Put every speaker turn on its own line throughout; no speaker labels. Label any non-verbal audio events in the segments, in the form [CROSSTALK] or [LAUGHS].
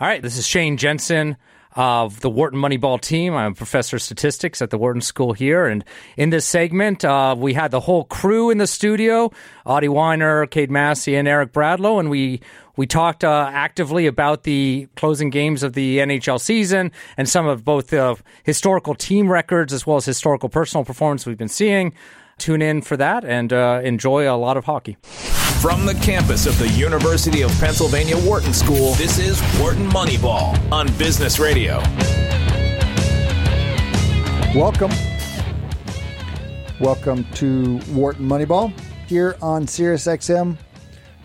All right, this is Shane Jensen of the Wharton Moneyball team. I'm a professor of statistics at the Wharton School here. And in this segment, uh, we had the whole crew in the studio Adi Wyner, Cade Massey, and Eric Bradlow. And we, we talked uh, actively about the closing games of the NHL season and some of both the historical team records as well as historical personal performance we've been seeing. Tune in for that and uh, enjoy a lot of hockey.
From the campus of the University of Pennsylvania Wharton School, this is Wharton Moneyball on Business Radio.
Welcome. Welcome to Wharton Moneyball here on SiriusXM,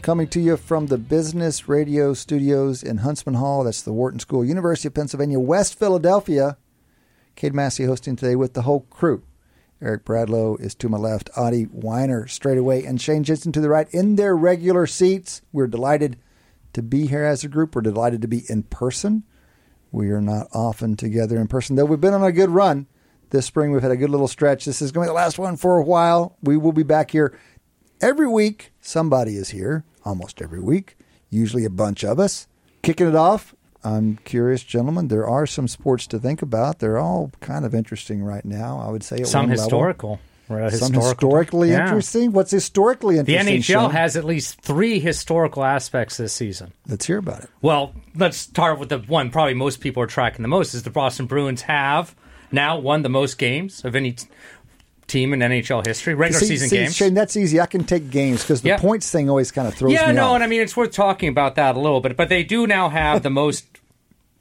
coming to you from the Business Radio studios in Huntsman Hall. That's the Wharton School, University of Pennsylvania, West Philadelphia. Cade Massey hosting today with the whole crew. Eric Bradlow is to my left, Adi Wyner straight away, and Shane Jensen to the right in their regular seats. We're delighted to be here as a group. We're delighted to be in person. We are not often together in person, though we've been on a good run this spring. We've had a good little stretch. This is going to be the last one for a while. We will be back here every week. Somebody is here almost every week, usually a bunch of us. Kicking it off, I'm curious, gentlemen. There are some sports to think about. They're all kind of interesting right now. I would say
Some historical. Right,
Some
historical-
historically
Yeah.
interesting. What's historically interesting? The?
NHL
Shane?
has at least three historical aspects this season.
Let's hear about it.
Well, let's start with the one probably most people are tracking the most is the Boston Bruins have now won the most games of any t- team in NHL history, regular
See-
season
see,
games.
Shane, that's easy. I can take games because the
Yeah.
points thing always kind of throws
yeah,
me
no,
off.
and I mean it's worth talking about that a little bit, but they do now have the [LAUGHS] most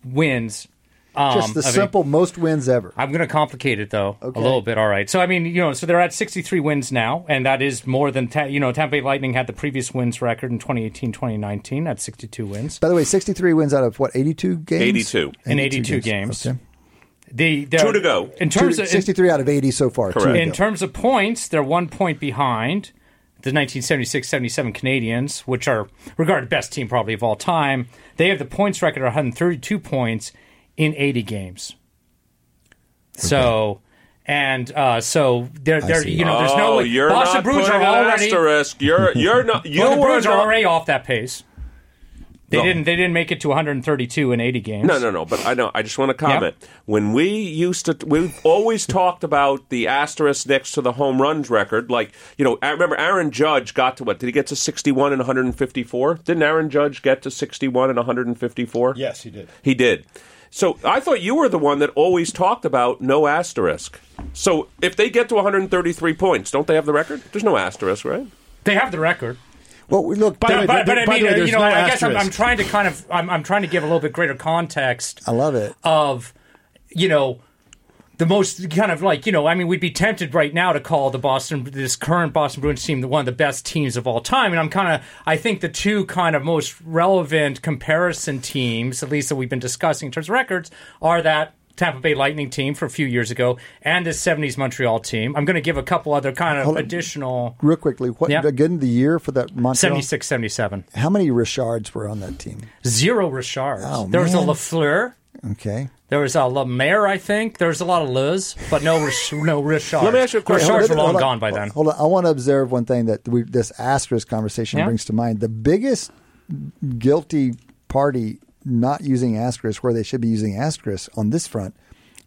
wins. Um,
Just the
of any-
simple most wins ever.
I'm going to complicate it though
Okay.
a little bit. All right. So I mean, you know, so they're at 63 wins now, and that is more than ta- you know. Tampa Bay Lightning had the previous wins record in 2018-2019 at 62 wins.
By the way, 63 wins out of what, 82 games?
82.
In 82 games.
Okay.
They, they're-
Two to go.
In
Two-
terms of in-
63 out of 80 so far. two
Correct.
to
In
go.
terms of points, they're one point behind the 1976-77 Canadiens, which are regarded best team probably of all time. They have the points record of 132 points in 80 games. So, and uh, so they're, they're you know there's no
oh,
way
you're
Boston
not
Bruins are already
asterisk. You're you're not. [LAUGHS] You
well, the
were
Bruins are already off that pace. They
No.
didn't they didn't make it to 132 in 80 games.
No, no, no. But I know. I just want to comment. When we used to, we've always talked about the asterisk next to the home runs record. Like you know, I remember Aaron Judge got to what? Did he get to sixty-one and one hundred and fifty-four? Didn't Aaron Judge get to sixty-one and one hundred and fifty-four?
Yes, he did.
He did. So I thought you were the one that always talked about no asterisk. So if they get to 133 points, don't they have the record? There's no asterisk, right?
They have the record.
Well, we look,
By the way,
but, but I mean,
way,
you know,
no
I guess I'm, I'm trying to kind of, I'm, I'm trying to give a little bit greater context
I love it.
of, you know, the most kind of like, you know, I mean, we'd be tempted right now to call the Boston, this current Boston Bruins team, the one of the best teams of all time. And I'm kind of, I think the two kind of most relevant comparison teams, at least that we've been discussing in terms of records, are that. Tampa Bay Lightning team for a few years ago, and the '70s Montreal team. I'm going to give a couple other kind of
Hold
additional
Real quickly, what
Yeah.
again the year for that Montreal?
76, 77.
How many Richards were on that team?
Zero Richards.
Oh,
there was a
man.
Lafleur.
Okay.
There was a Lemaire, I think. There was a lot of Luz, but no, no Richard.
Let me ask you a question.
Richards were long
on,
gone by then.
Hold on. I want to observe one thing that we, this asterisk conversation
Yeah.
brings to mind. The biggest guilty party not using asterisk where they should be using asterisk on this front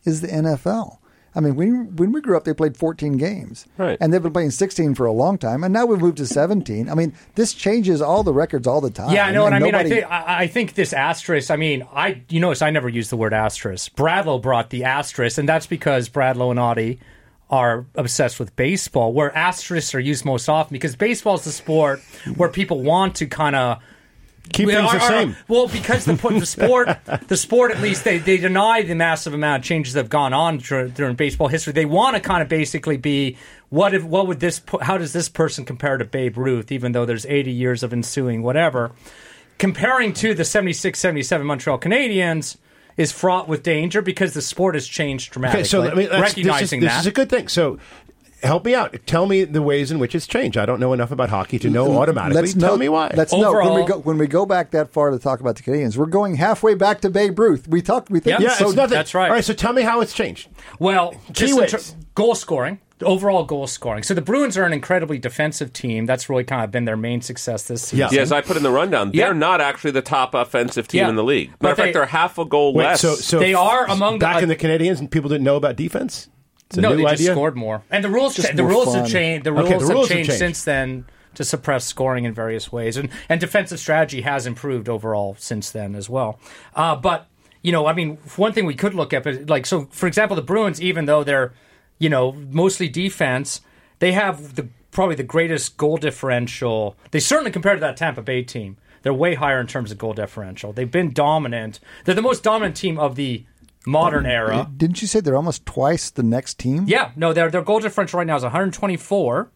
is the NFL. I mean, when when we grew up, they played 14 games,
Right.
and they've been playing 16 for a long time, and now we've moved to 17. I mean, this changes all the records all the time.
Yeah, I know what I mean. I think I, I think this asterisk. I mean, I you notice I never use the word asterisk. Bradlow brought the asterisk, and that's because Bradlow and Adi are obsessed with baseball, where asterisks are used most often because baseball is the sport where people want to kind of
Keep things the same.
well, because the, the sport, the sport at least they, they deny the massive amount of changes that have gone on dur- during baseball history. They want to kind of basically be what if what would this how does this person compare to Babe Ruth? Even though there's 80 years of ensuing whatever, comparing to the 76, 77 Montreal Canadiens is fraught with danger because the sport has changed dramatically.
Okay, so I mean,
recognizing
this, is,
that.
this is a good thing. So, help me out. Tell me the ways in which it's changed. I don't know enough about hockey to know automatically.
Let's
Tell
note-
me why.
Let's know when we go when we go back that far to talk about the Canadiens. We're going halfway back to Babe Ruth. We talked. We think
Yeah.
yeah,
so.
it's nothing.
that's right.
All right, so tell me how it's changed.
Well, just
ways.
ter- goal scoring. overall goal scoring. So the Bruins are an incredibly defensive team. That's really kind of been their main success this season.
Yeah.
Yeah, as I put in the rundown, they're not actually the top offensive team
Yeah.
in the league. Matter of fact,
they-
they're half a goal
Wait,
less.
so, so
They are among the-
back in the Canadiens, and people didn't know about defense. It's a
no,
new
they just scored more, and the rules cha- the
more
rules have changed. The
Okay,
rules,
the
have
rules have
changed
changed.
since then to suppress scoring in various ways, and and defensive strategy has improved overall since then as well. Uh, but you know, I mean, one thing we could look at, but like so, for example, the Bruins, even though they're you know mostly defense, they have the probably the greatest goal differential. They certainly compared to that Tampa Bay team. They're way higher in terms of goal differential. They've been dominant. They're the most dominant team of the modern era.
Didn't you say they're almost twice the next team?
Yeah, no, their their goal differential right now is 124.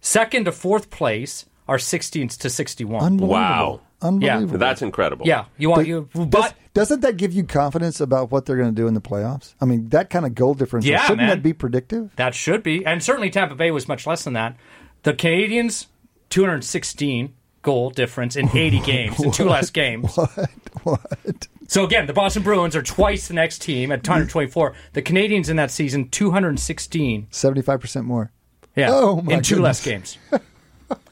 Second to fourth place are 16 to 61.
Unbelievable.
Wow.
Unbelievable.
That's incredible.
yeah, you want
Does-
you,
does-
but
doesn't that give you confidence about what they're going to do in the playoffs? I mean, that kind of goal difference
Yeah,
shouldn't
man.
that be predictive?
that should be, and certainly Tampa Bay was much less than that. The Canadiens 216 goal difference in 80 [LAUGHS] games in two less games.
What? What?
So again, the Boston Bruins are twice the next team at mm-hmm. 224. The Canadiens in that season 216
Seventy-five percent more.
Yeah,
Oh, my
in two less games.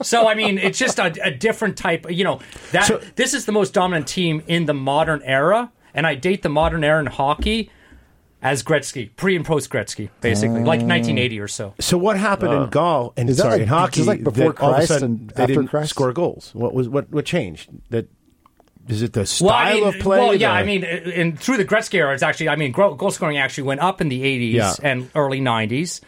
so I mean, it's just a, a different type. You know, that
So-
this is the most dominant team in the modern era, and I date the modern era in hockey as Gretzky, pre and post Gretzky, basically, like ah. 1980 or so.
So what happened in uh, golf and
Is that
sorry
like-
in hockey?
just like before
that all of a
Christ
sudden
and
they
after
didn't
Christ?
score goals. What was what what changed? That is it the style
Well, I mean,
of play?
well, yeah, I mean, in through the Gretzky era, it's actually, I mean, goal, scoring actually went up in the 80s
Yeah.
and early 90s.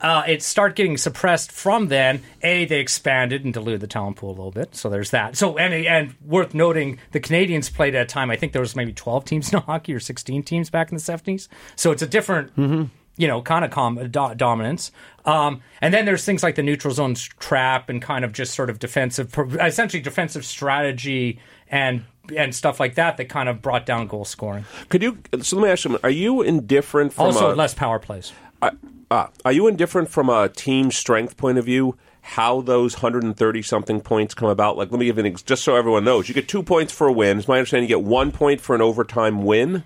Uh, it started getting suppressed from then. A, they expanded and diluted the talent pool a little bit, so there's that. So, and and worth noting, the Canadiens played at a time. I think there was maybe 12 teams [LAUGHS] in hockey or 16 teams back in the 70s. So it's a different, you know, kind of com- do- dominance. Um, and then there's things like the neutral zone trap and kind of just sort of defensive, essentially defensive strategy and and stuff like that that kind of brought down goal scoring.
Could you? So let me ask you: Are you indifferent from
Also,
a,
less power plays.
uh, uh, Are you indifferent from a team strength point of view? How those 130 something points come about? Like, let me give you an ex- just so everyone knows. You get two points for a win. It's my understanding you get one point for an overtime win.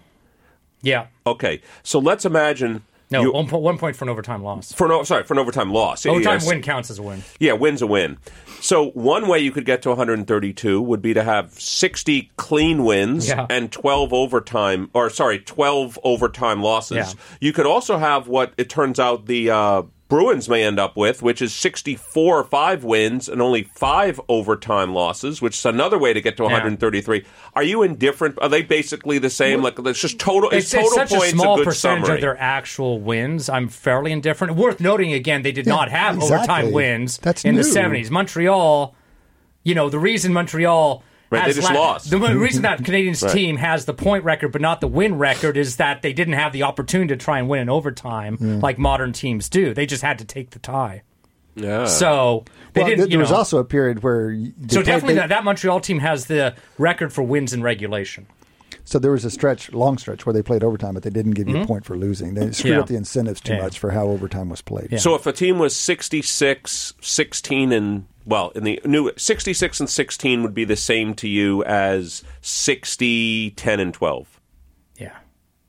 Yeah.
Okay, so let's imagine.
No,
you,
one, po- one point for an overtime loss.
for an, sorry for an overtime loss.
Overtime
Yes.
win counts as a win.
Yeah, win's a win. So one way you could get to 132 would be to have 60 clean wins
Yeah.
and 12 overtime, or sorry, 12 overtime losses.
Yeah.
You could also have what it turns out the uh, Bruins may end up with, which is 64 or five wins and only five overtime losses, which is another way to get to 133. Are you indifferent? Are they basically the same? Like it's just total. It's,
It's, it's
total
such a
points.
small
good
percentage
summary.
of their actual wins. I'm fairly indifferent. Worth noting again, they did not have
exactly.
overtime wins
That's
in the 70s. Montreal, you know, the reason Montreal.
Right, they just lost.
The reason that [LAUGHS] Canadiens
Right.
team has the point record but not the win record is that they didn't have the opportunity to try and win in overtime like modern teams do. They just had to take the tie.
yeah.
So they
well,
didn't.
th-
you
there was
know,
also a period where
so
played-
definitely
they-
that, that Montreal team has the record for wins in regulation.
So there was a stretch, long stretch, where they played overtime, but they didn't give you a point for losing. They screwed
Mm-hmm. Yeah.
up the incentives too
Yeah.
much for how overtime was played.
So if a team was 66, 16, and well, in the new 66 and 16 would be the same to you as 60, 10, and 12.
Yeah,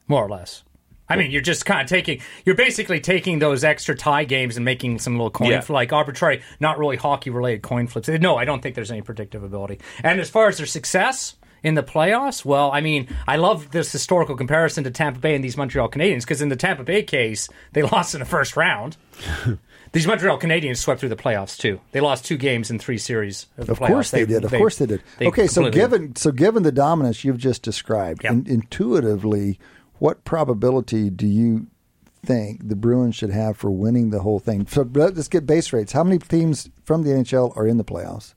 more or less. I mean, you're just kind of taking, you're basically taking those extra tie games and making some little coin,
Yeah.
fl- like arbitrary, not really hockey related coin flips. No, I don't think there's any predictive ability. And as far as their success in the playoffs, well, I mean, I love this historical comparison to Tampa Bay and these Montreal Canadiens because in the Tampa Bay case, they [LAUGHS] lost in the first round. [LAUGHS] These Montreal Canadiens swept through the playoffs too. They lost two games in three series of the
Of
playoffs.
course they, did. Of course they did. okay, so given so given the dominance you've just described,
Yep.
in, intuitively, what probability do you think the Bruins should have for winning the whole thing? So let's get base rates. How many teams from the NHL are in the playoffs?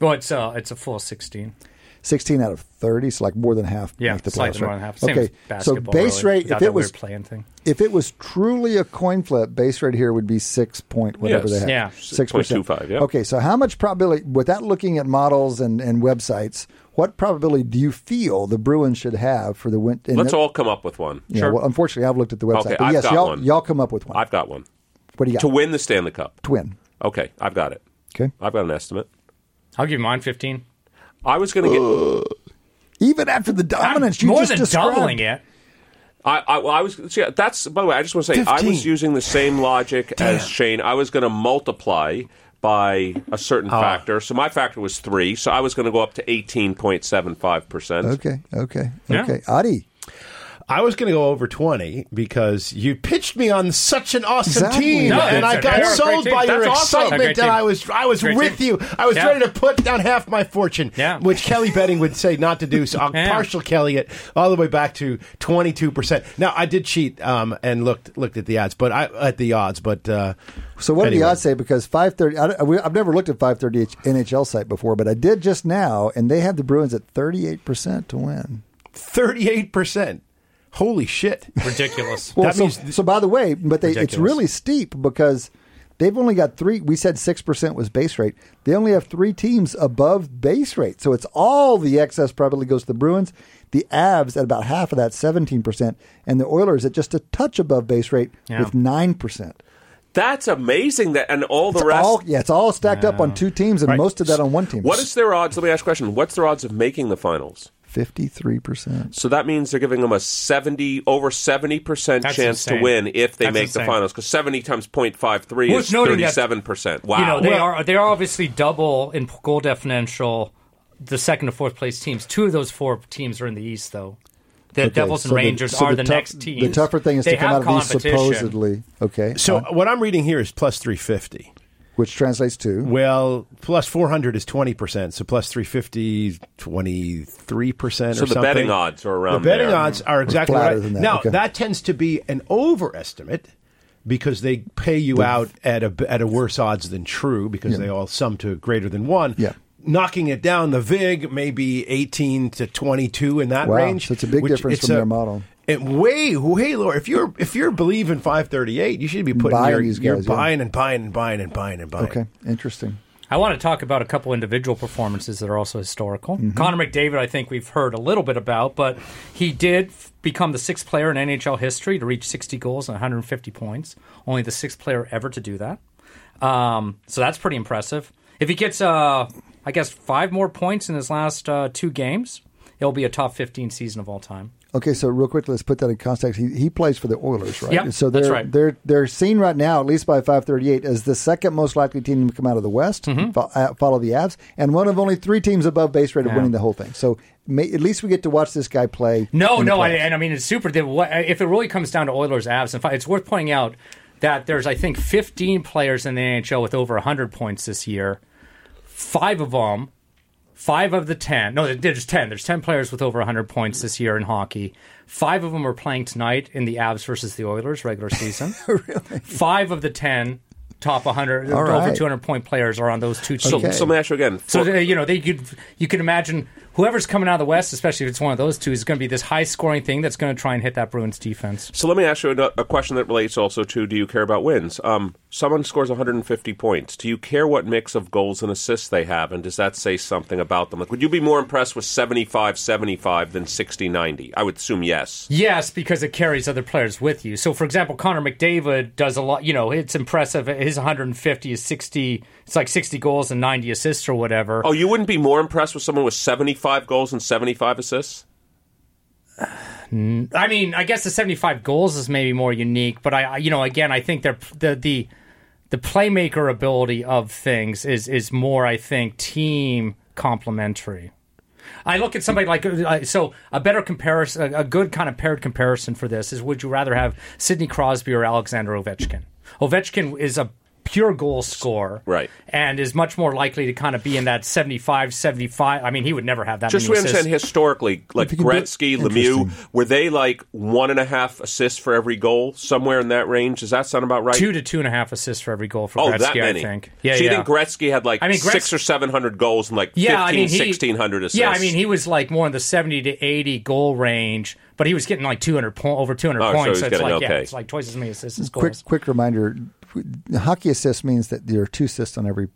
well, it's uh, it's a full sixteen.
16 out of 30, so like more than half
Yeah,
make the
slightly
playoffs.
more
right?
than half. Same
okay,
as
so base
really,
rate,
without
if it was
playing thing.
if it was truly a coin flip, base rate here would be six point whatever
Yes.
they have.
Yeah.
six percent.
6.25, yeah.
Okay, so how much probability, without looking at models and, and websites, what probability do you feel the Bruins should have for the win?
Let's
no-
all come up with one.
Yeah,
Sure.
well, unfortunately, I've looked at the website,
Okay,
but
I've
yes,
got
y'all
one.
y'all come up with one.
I've got one.
what do you got?
To win the Stanley Cup.
To win.
Okay, I've got it.
Okay,
I've got an estimate.
I'll give you mine fifteen.
I was going to get.
even after the dominance you
more
just
than
described,
doubling it.
I, I, well, I was. See, that's by the way. I just want to say I
15.
was using the same logic as Shane. I was going to multiply by a certain
Oh.
factor. So my factor was three. So I was going to go up to eighteen point seven five percent.
Okay, okay,
Yeah.
okay. Adi,
I was going to go over 20 because you pitched me on such an awesome
Exactly.
team,
No,
and I got
they're a great
sold
team.
by your
awesome.
excitement,
They're a
and
great
I was I was with
team.
you. I was
Yeah.
ready to put down half my fortune,
Yeah.
which Kelly [LAUGHS] betting would say not to do. So I'll
Yeah.
partial Kelly it all the way back to 22 percent. Now I did cheat um, and looked looked at the odds, but I at the odds, but uh,
So what did the odds say? Because five thirty, I've never looked at five thirty NHL site before, but I did just now, and they have the Bruins at thirty eight percent to win.
38 percent. Holy shit!
Ridiculous.
Well,
That
so,
means-
so by the way, but they, it's really steep because they've only got three. We said six percent was base rate. They only have three teams above base rate, so it's all the excess probably goes to the Bruins. The Avs at about half of that, seventeen percent, and the Oilers at just a touch above base rate
Yeah.
with nine percent.
That's amazing. That and all the
It's
rest.
all yeah, it's all stacked up on two teams, and
Right.
most of that on one team.
what is their odds? Let me ask a question. What's their odds of making the finals?
Fifty three percent?
So that means they're giving them a seventy over seventy percent
That's
chance to win if they
That's
make
insane.
the finals. Because seventy times 0.53
Worth
is
noting
thirty
that-
percent. Wow.
You know, they
Well-
are they are obviously double in goal differential. The second to fourth place teams. Two of those four teams are in the East, though. The
Okay,
Devils and
so the-
Rangers
so
are the,
tough-
next teams.
The tougher thing is
they
to come out of these supposedly. Okay,
So
uh,
what I'm reading here is plus 350.
Which translates to
Well, plus 400 is 20%, so plus 350 23%
So
or
the
something.
betting odds are around
The betting
there.
odds are exactly
flatter
right.
than that,
Now,
okay.
that tends to be an overestimate because they pay you out at a at a worse odds than true because they all sum to greater than 1.
Yeah.
Knocking it down the VIG maybe 18 to 22 in that
Wow,
range.
so it's a big difference
it's
from their model.
It way, way lower. If you're if you're believing 538, you should be putting
Buying
your,
these
you're
guys, yeah.
buying and buying and buying and buying and buying.
okay, interesting.
I want to talk about a couple individual performances that are also historical.
Mm-hmm.
Connor McDavid, I think we've heard a little bit about, but he did f- become the sixth player in NHL history to reach 60 goals and 150 points. Only the sixth player ever to do that. Um, so that's pretty impressive. If he gets, uh, I guess, five more points in his last uh, two games, it'll be a top 15 season of all time.
Okay, so real quick, let's put that in context. He, he plays for the Oilers, right?
Yep,
so they're
that's right.
they're they're seen right now, at least by five thirty eight, as the second most likely team to come out of the West,
Mm-hmm.
fo- uh, follow the Avs, and one of only three teams above base rate of
Yeah.
winning the whole thing. So may, at least we get to watch this guy play.
No, no, I, and I mean it's super. If it really comes down to Oilers, Avs, and it's worth pointing out that there's I think 15 players in the NHL with over 100 points this year. Five of them, five of the 10. No, there's 10. There's 10 players with over 100 points this year in hockey. Five of them are playing tonight in the Avs versus the Oilers regular season. [LAUGHS] really? Five of the 10 top 100
All
over
right.
200 point players are on those two teams.
So,
Okay.
so let me ask you again.
So
For-
uh, you know they could you can imagine whoever's coming out of the West, especially if it's one of those two, is going to be this high scoring thing that's going to try and hit that Bruins defense.
So let me ask you a, a question that relates also to do you care about wins? Um, someone scores 150 points. Do you care what mix of goals and assists they have? And does that say something about them? Like, would you be more impressed with 75 75 than 60 90? I would assume yes.
Yes, because it carries other players with you. So, for example, Connor McDavid does a lot. You know, it's impressive. His 150 is 60. It's like 60 goals and 90 assists or whatever.
Oh, you wouldn't be more impressed with someone with 75 goals and 75 assists?
I mean, I guess the 75 goals is maybe more unique, but I, you know, again, I think they're the the the playmaker ability of things is is more, I think, team complementary. I look at somebody like uh, so a better comparison, a good kind of paired comparison for this is: Would you rather have Sidney Crosby or Alexander Ovechkin? Ovechkin is a pure goal scorer,
Right.
and is much more likely to kind of be in that 75, 75. I mean, he would never have that.
Just so
many
we understand historically, like
you can
Gretzky, Lemieux,
Interesting.
were they like one and a half assists for every goal, somewhere in that range? Does that sound about right?
two to two and a half assists for every goal for
Oh,
Gretzky,
that many.
I think. Yeah,
so you
yeah.
think Gretzky had like
I mean, Gretz-
six or seven hundred goals and like
yeah,
15,
I mean, he,
1600 assists?
Yeah, I mean, he was like more in the 70 to 80 goal range, but he was getting like 200 po- over 200
Oh, so
points.
he's
So, it's
getting
like, yeah, it's like twice as many assists as
quick quick reminder: hockey assist means that there are two assists on every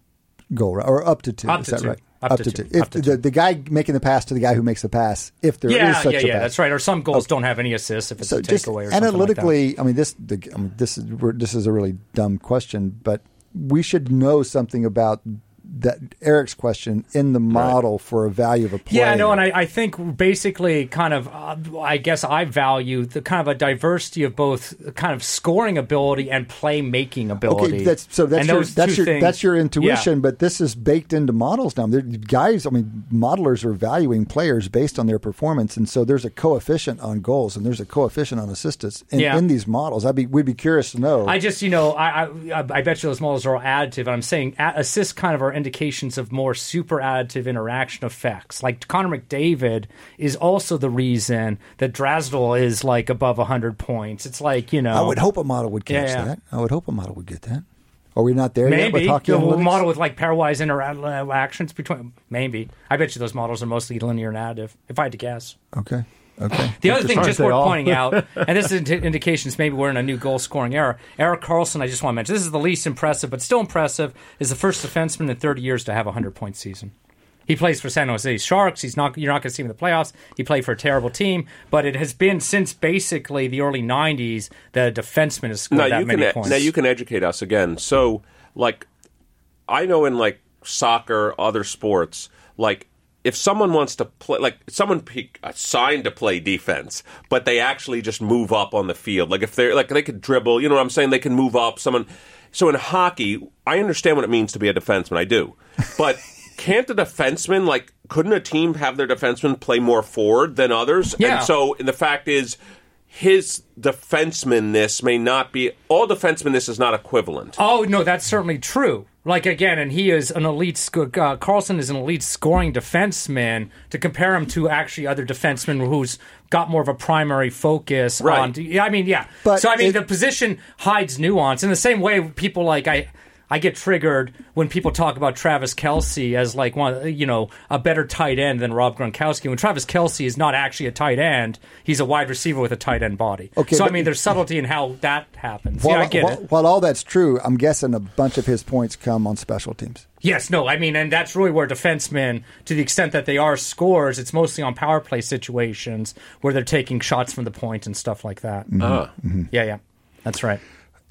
goal, right? or up to two.
Up
is
to
that
two.
right?
Up to two.
If
to
the,
two.
the guy making the pass to the guy who makes the pass, if there is
yeah,
such
yeah,
a
yeah,
pass.
that's right. Or some goals don't have any assists if it's
So
a takeaway or something like
analytically, I mean this. The, I mean, this is we're, this is a really dumb question, but we should know something about that Eric's question in the model for a value of a player.
Yeah, no, and I, I think basically, kind of, uh, I guess I value the kind of a diversity of both kind of scoring ability and playmaking ability.
Okay, that's so that's
And
your
those
that's your
things-
that's your intuition,
Yeah.
but this is baked into models now. They're, guys, I mean, modelers are valuing players based on their performance, and so there's a coefficient on goals and there's a coefficient on assists in,
Yeah.
in these models. I'd be we'd be curious to know.
I just, you know, I, I, I bet you those models are all additive. I'm saying assists kind of are indications of more super additive interaction effects. Like Connor McDavid is also the reason that Draisaitl is like above 100 points. It's like, you know.
I would hope a model would catch
Yeah, yeah.
that. I would hope a model would get that. Are we not there yet
Maybe the model with like pairwise interactions between. Maybe I bet you those models are mostly linear and additive. If I had to guess.
Okay. Okay.
The other thing, just worth pointing out, [LAUGHS] and this is indi- indications maybe we're in a new goal scoring era. Erik Karlsson, I just want to mention, this is the least impressive, but still impressive, is the first defenseman in 30 years to have a 100 point season. He plays for San Jose Sharks. He's not. You're not going to see him in the playoffs. He played for a terrible team, but it has been since basically the early '90s that a defenseman has scored
now
that
you
many
can
points.
now you can educate us again. So, like, I know in like soccer, other sports, like if someone wants to play, like someone assigned to play defense, but they actually just move up on the field. Like if they're like they could dribble, you know what I'm saying? They can move up. Someone. So in hockey, I understand what it means to be a defenseman. I do, but. [LAUGHS] Can't a defenseman like? Couldn't a team have their defenseman play more forward than others?
Yeah.
And so the fact is, his defenseman-ness may not be all defenseman-ness is not equivalent.
Oh no, that's certainly true. Like again, and he is an elite. sc- Uh, Karlsson is an elite scoring defenseman. To compare him to actually other defensemen who's got more of a primary focus
Right.
on. Yeah, I mean, yeah.
But
so I mean,
it-
the position hides nuance in the same way. People like I. I get triggered when people talk about Travis Kelce as like one, you know, a better tight end than Rob Gronkowski. When Travis Kelce is not actually a tight end, he's a wide receiver with a tight end body.
Okay,
so I mean, there's subtlety in how that happens.
While,
yeah, I get
while,
it.
while all that's true, I'm guessing a bunch of his points come on special teams.
Yes, no, I mean, and that's really where defensemen, to the extent that they are scores, it's mostly on power play situations where they're taking shots from the point and stuff like that.
Ah.
Yeah, yeah, that's right.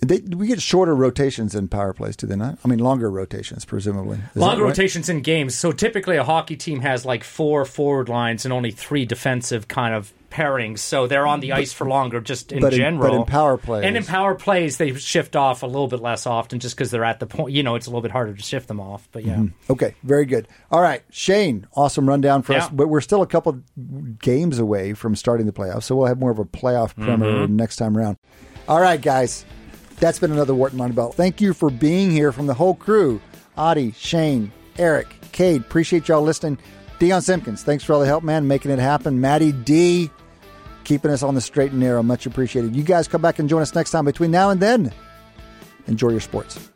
They, we get shorter rotations in power plays, do they not? I mean, longer rotations, presumably. Is
Longer
right?
rotations in games. So typically, a hockey team has like four forward lines and only three defensive kind of pairings. So they're on the ice for longer, just in
but in-
general.
but in power plays-
and in power plays, they shift off a little bit less often, just because they're at the point. You know, it's a little bit harder to shift them off. But yeah. Mm-hmm.
Okay, very good. All right, Shane, awesome rundown for us. But we're still a couple games away from starting the playoffs, so we'll have more of a playoff mm-hmm. primer next time around. All right, guys, that's been another Wharton Moneyball. Thank you for being here from the whole crew. Adi, Shane, Eric, Cade, appreciate y'all listening. Dion Simpkins, thanks for all the help, man, making it happen. Maddie D, keeping us on the straight and narrow, much appreciated. You guys come back and join us next time. Between now and then, enjoy your sports.